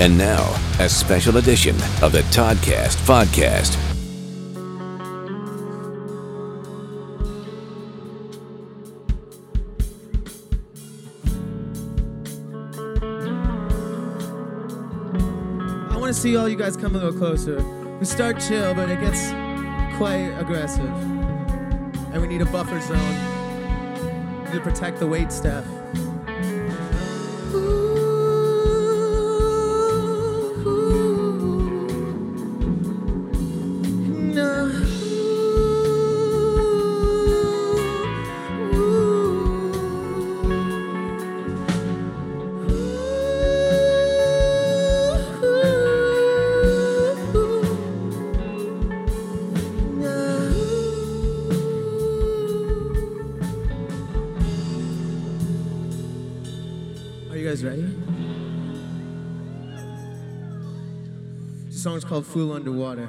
And now, a special edition of the Toddcast Podcast. I want to see all you guys come a little closer. We start chill, but it gets quite aggressive. And we need a buffer zone to protect the wait staff. called Fool Underwater.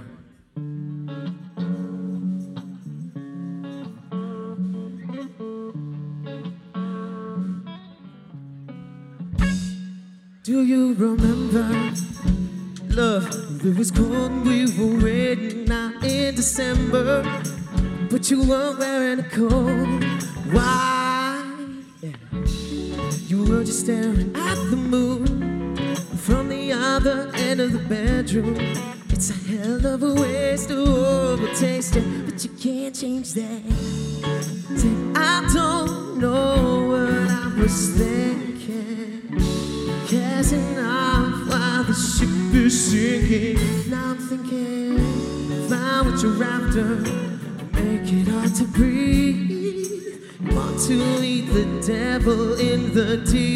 Do you remember? Love, it was cold, we were waiting out in December. But you weren't wearing a coat. Why? You were just staring at the moon from the other of the bedroom. It's a hell of a waste to overtaste it, but you can't change that. Say, I don't know what I was thinking. Casting off while the ship is sinking. Now I'm thinking, find what you're after. Make it hard to breathe. Want to lead the devil in the deep.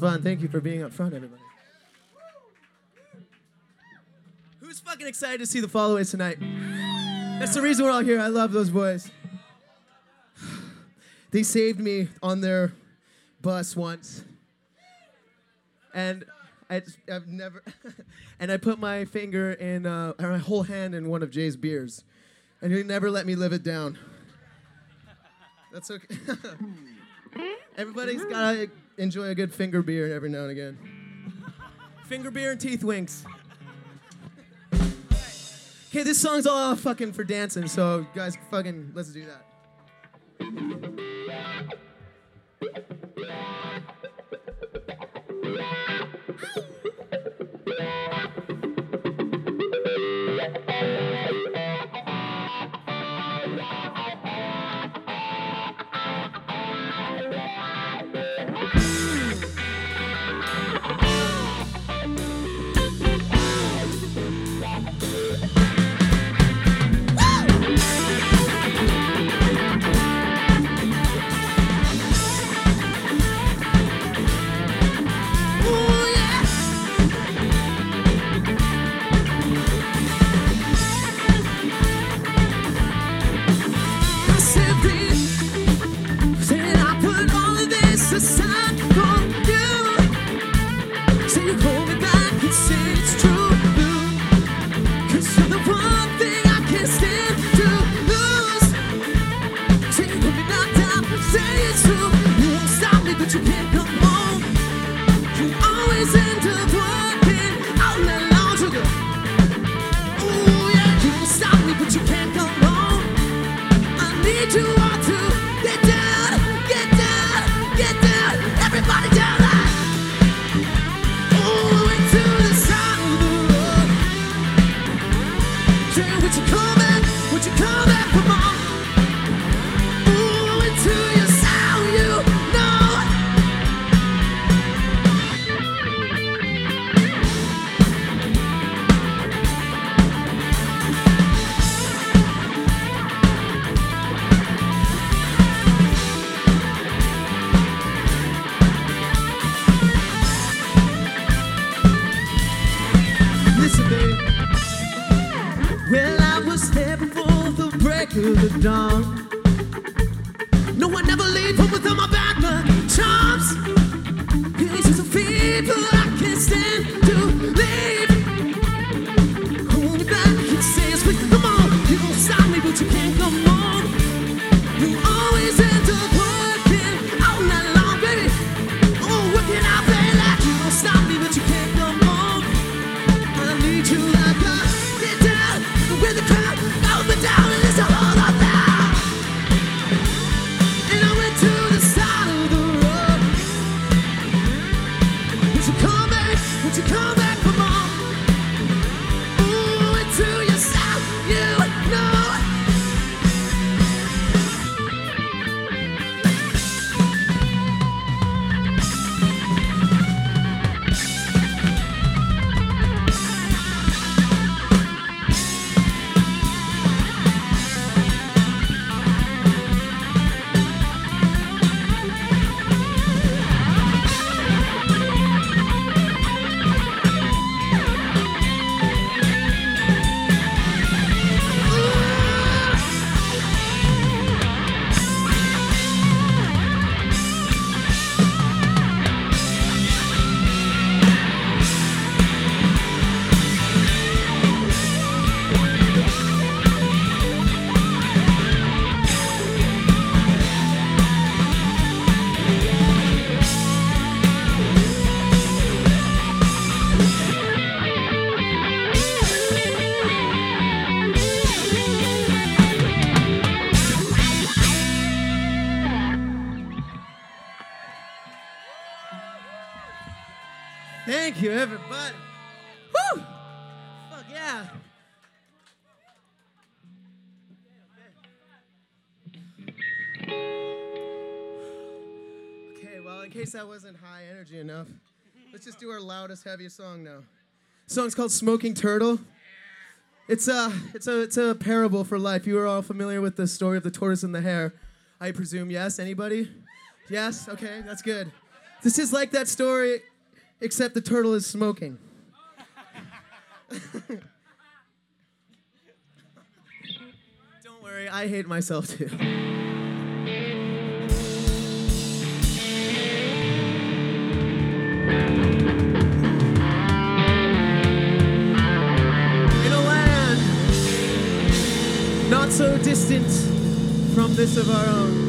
Fun. Thank you for being up front, everybody. Who's fucking excited to see the followaways tonight? That's the reason we're all here. I love those boys. They saved me on their bus once. And I, have never, and I put my finger in, uh, or my whole hand in one of Jay's beers. And he never let me live it down. That's okay. Everybody's gotta enjoy a good finger beer every now and again. finger beer and teeth winks. Okay, this song's all fucking for dancing, so guys, fucking, let's do that. Ooh, to everybody. Woo! Fuck yeah. Okay, well, in case that wasn't high energy enough, let's just do our loudest, heaviest song now. The song's called Smoking Turtle. It's a, it's, a, it's a parable for life. You are all familiar with the story of the tortoise and the hare, I presume. Yes? Anybody? Yes? Okay, that's good. This is like that story except the turtle is smoking. Don't worry, I hate myself too. not so distant from this of our own.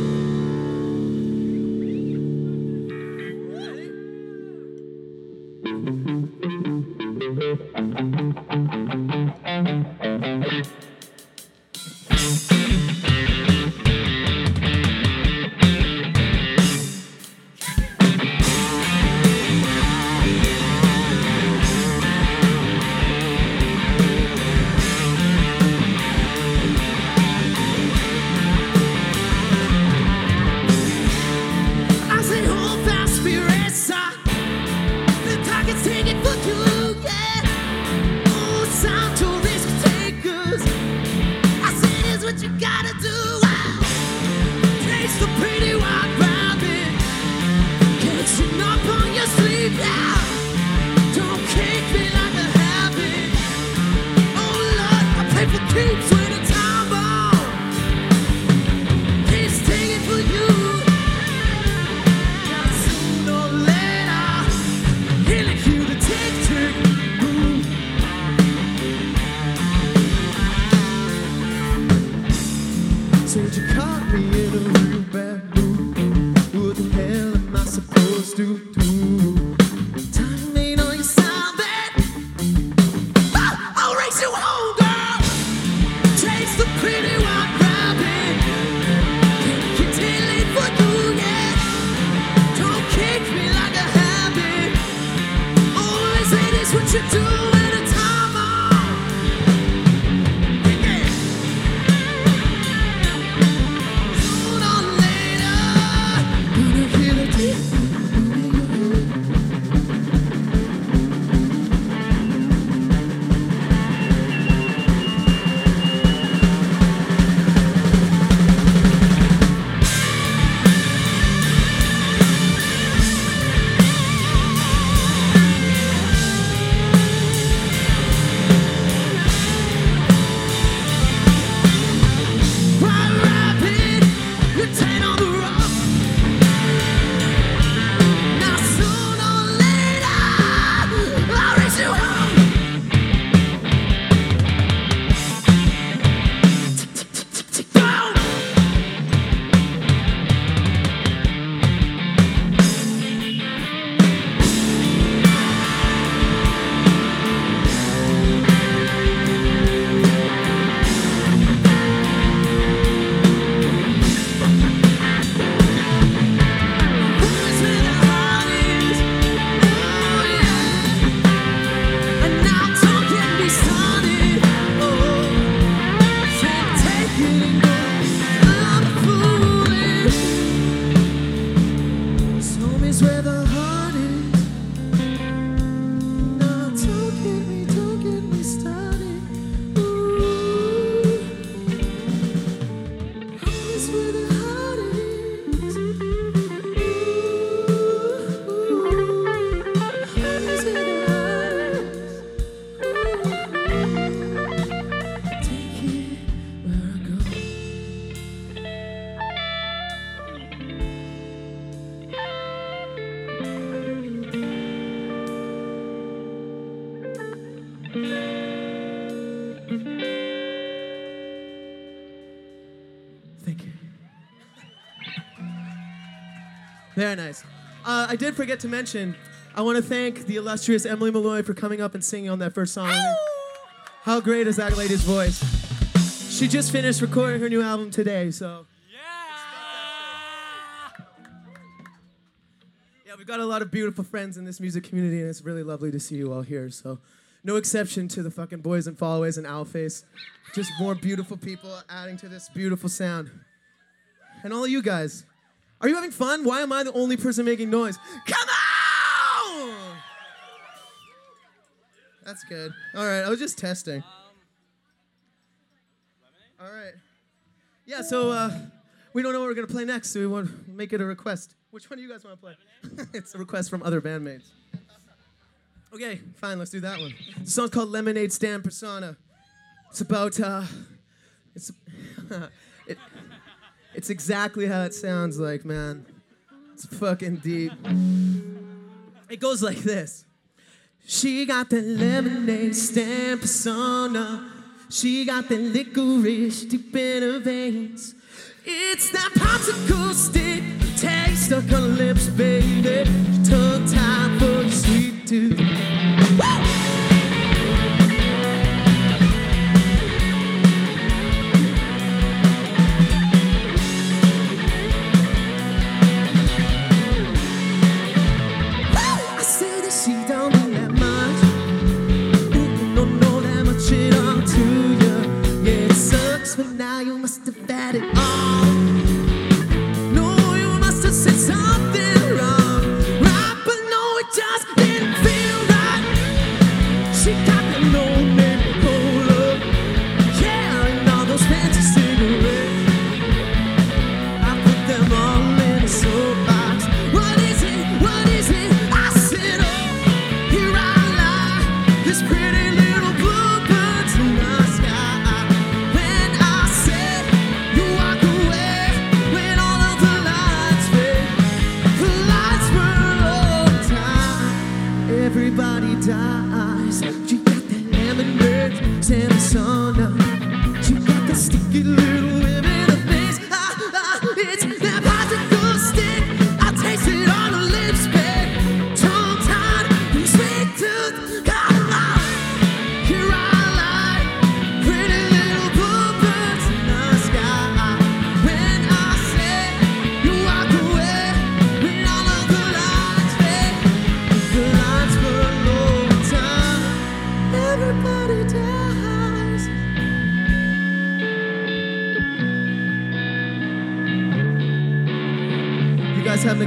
this rhythm Very nice. Uh, I did forget to mention, I want to thank the illustrious Emily Malloy for coming up and singing on that first song. Ow! How great is that lady's voice? She just finished recording her new album today, so. Yeah! Yeah, we've got a lot of beautiful friends in this music community, and it's really lovely to see you all here, so. No exception to the fucking boys and followaways and Owlface. Just more beautiful people adding to this beautiful sound. And all of you guys, are you having fun? Why am I the only person making noise? Come on! That's good. All right, I was just testing. All right. Yeah, so uh, we don't know what we're going to play next, so we want to make it a request. Which one do you guys want to play? it's a request from other bandmates. Okay, fine, let's do that one. The song's called Lemonade Stand Persona. It's about, uh, it's, it, it's exactly how it sounds like, man. It's fucking deep. It goes like this. She got the lemonade stand persona. She got the licorice deep in her veins. It's that popsicle stick taste stuck on her lips, baby. Tongue tied for the sweet tooth.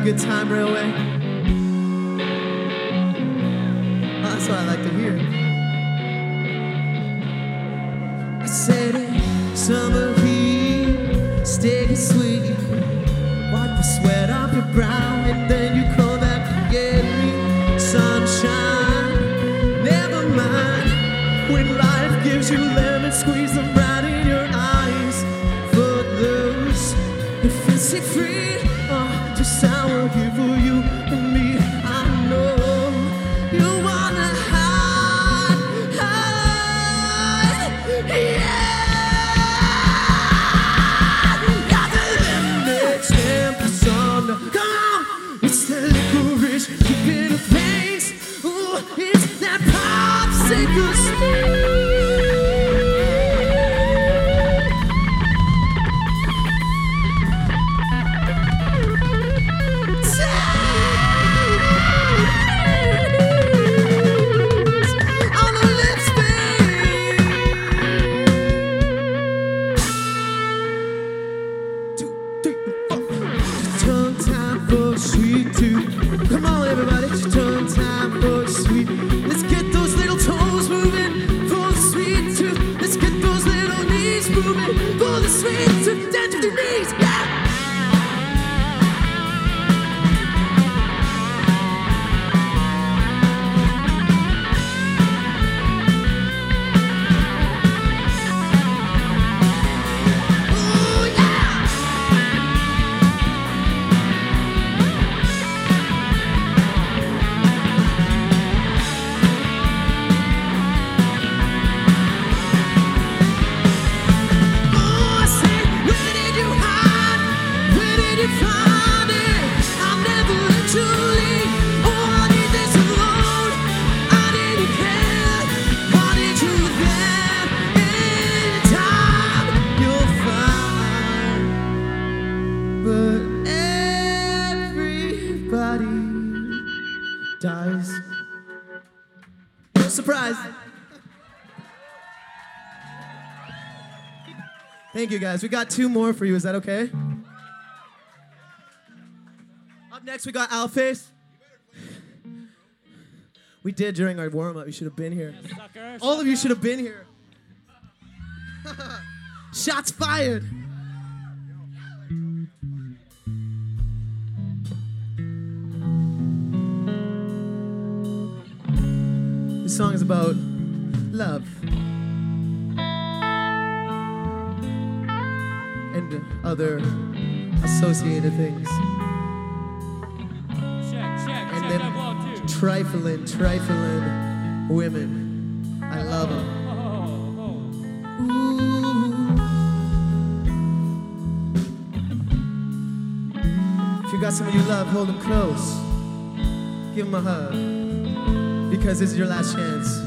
Good time, Railway? Oh, uh, that's what I like to hear. I said it, summer heat, sticky sweet. Wipe the sweat off your brow, and then you call that spaghetti. Sunshine, never mind. When life gives you lemon, squeeze them right in your eyes. Footloose, and fancy free. Thank you, guys. We got two more for you. Is that okay? Up next, we got Owlface. We did during our warm up. You should have been here. All of you should have been here. Shots fired. This song is about love. other associated things. Check, check, and check then trifling, trifling women. I love them. If you got someone you love, hold them close. Give them a hug. Because it's your last chance.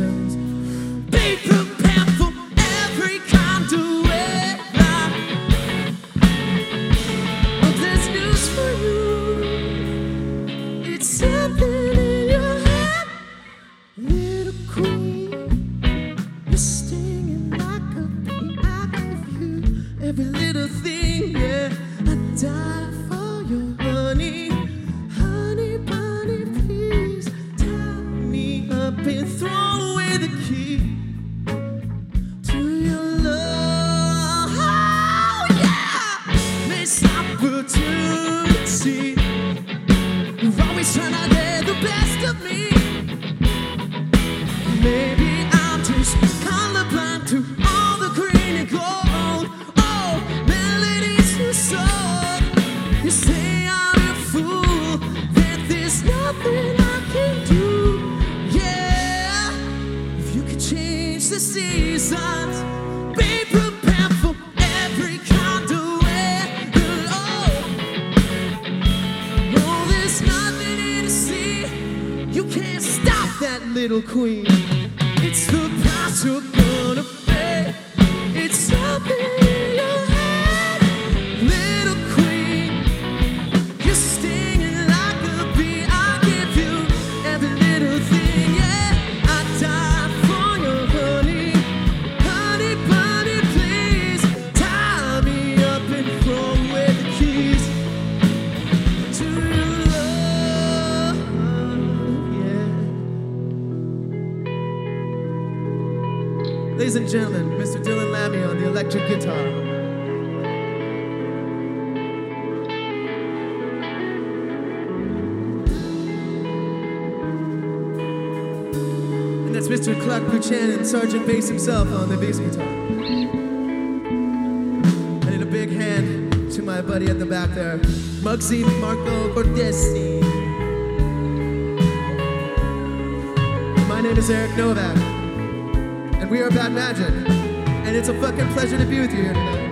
seasons And that's Mr. Clark Buchanan, Sergeant Bass himself on the bass guitar. I need a big hand to my buddy at the back there, Mugsy Marco Cortesi. My name is Eric Novak, and we are Bad Magic, and it's a fucking pleasure to be with you here tonight.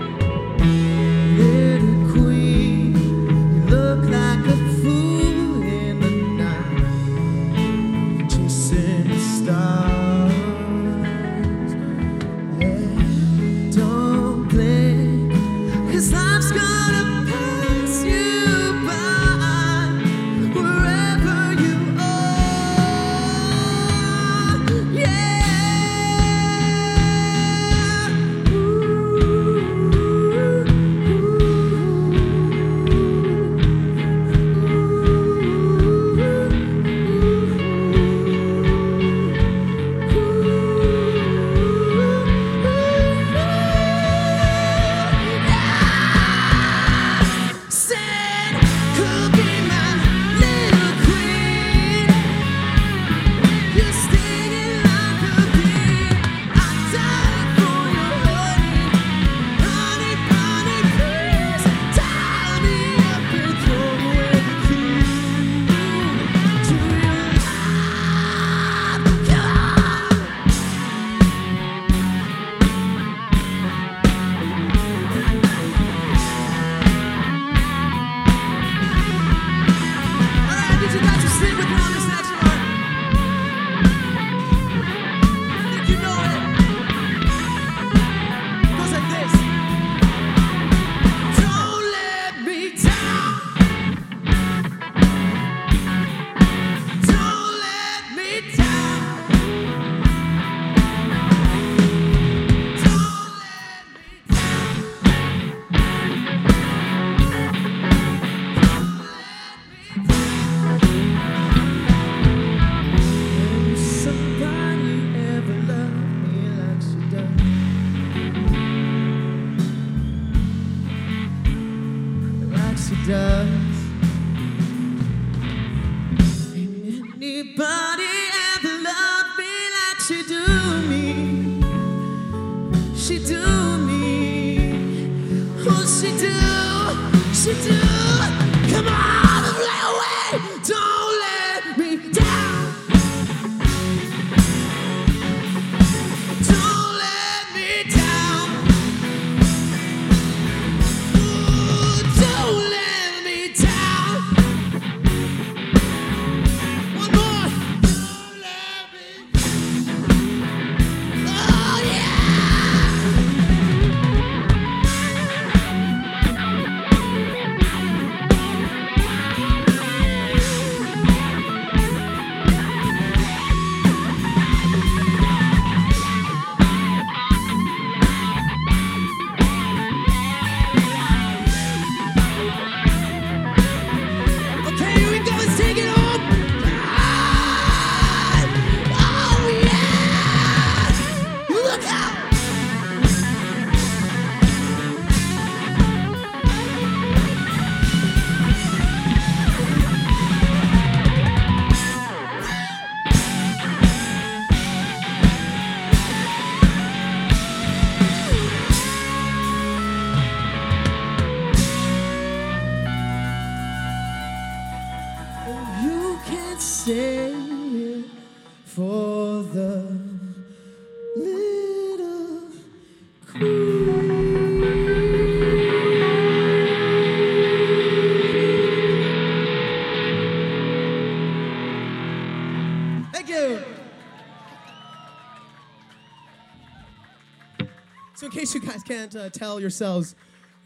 Can't uh, tell yourselves,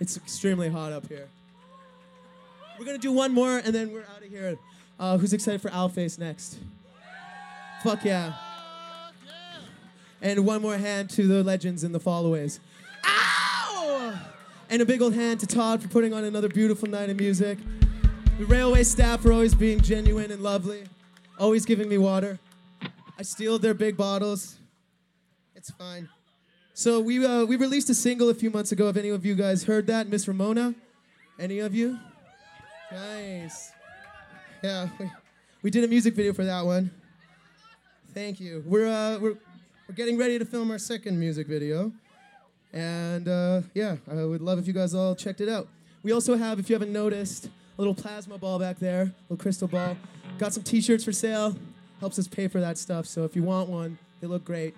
it's extremely hot up here. We're gonna do one more and then we're out of here. Uh, who's excited for Owlface next? Fuck yeah. And one more hand to the legends and the followaways. Ow! And a big old hand to Todd for putting on another beautiful night of music. The railway staff for always being genuine and lovely, always giving me water. I steal their big bottles. It's fine. So we uh, we released a single a few months ago. Have any of you guys heard that, Miss Ramona? Any of you? Nice. Yeah, we, we did a music video for that one. Thank you. We're uh, we're we're getting ready to film our second music video, and uh, yeah, I would love if you guys all checked it out. We also have, if you haven't noticed, a little plasma ball back there, a little crystal ball. Got some T-shirts for sale. Helps us pay for that stuff. So if you want one, they look great.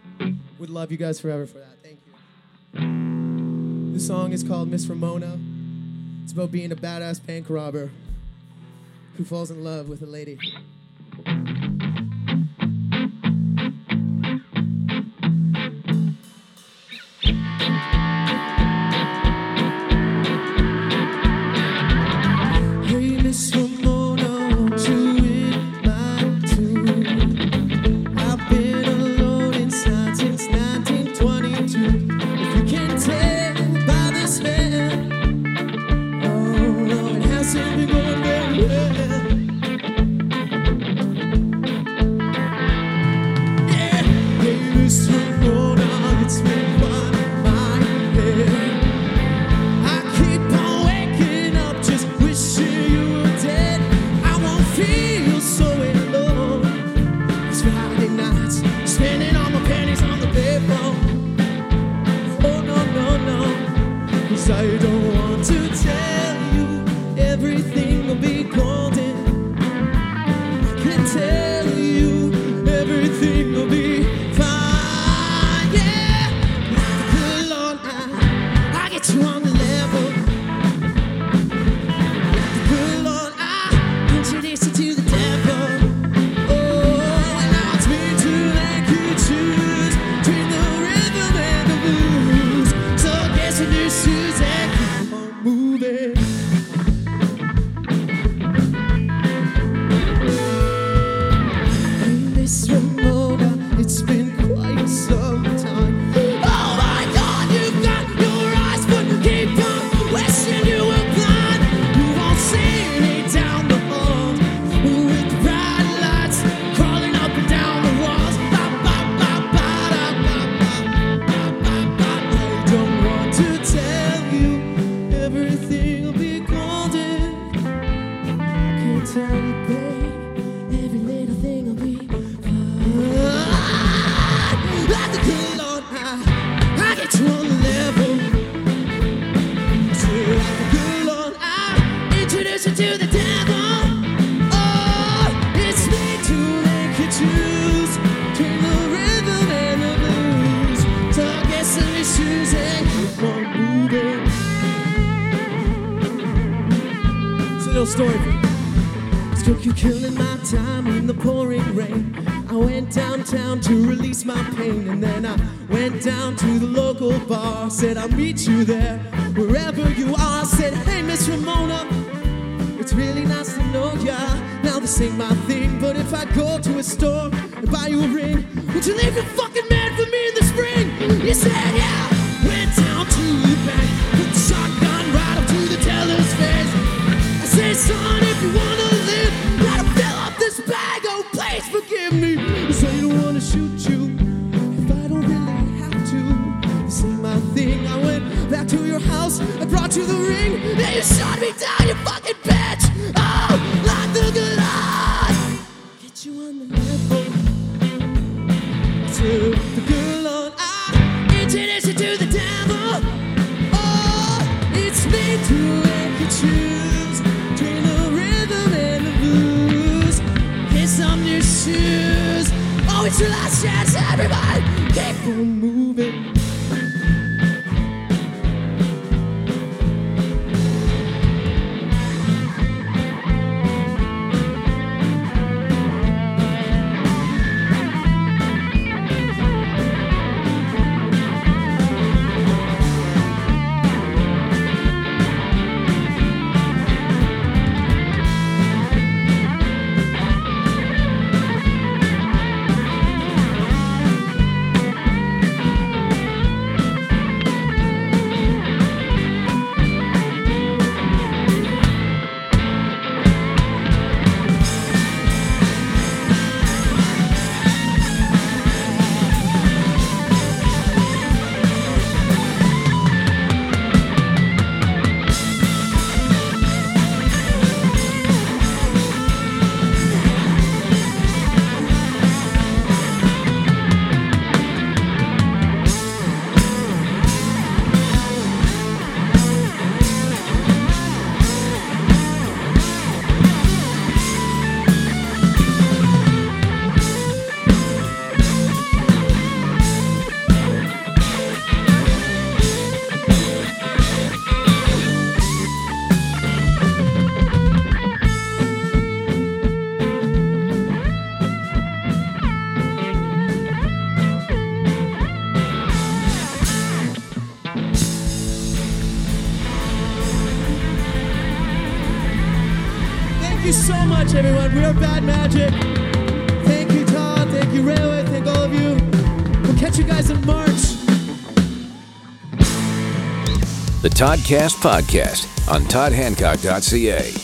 Would love you guys forever for that. Thank you. The song is called Miss Ramona. It's about being a badass bank robber who falls in love with a lady. Little story. Took you killing my time in the pouring rain. I went downtown to release my pain, and then I went down to the local bar. Said I'll meet you there, wherever you are. Said, Hey, Miss Ramona, it's really nice to know ya. Now this ain't my thing, but if I go to a store and buy you a ring, would you leave your fucking man for me in the spring? You said, Yeah. Son, if you wanna live, gotta fill up this bag. Oh, please forgive me. You say you don't wanna shoot you if I don't really have to. This ain't my thing. I went back to your house, I brought you the ring, and you shot me down, you fucking bitch. Oh, like the good Lord. Get you on the level. To the good It's last chance, everybody. Keep Toddcast Podcast on toddhancock.ca.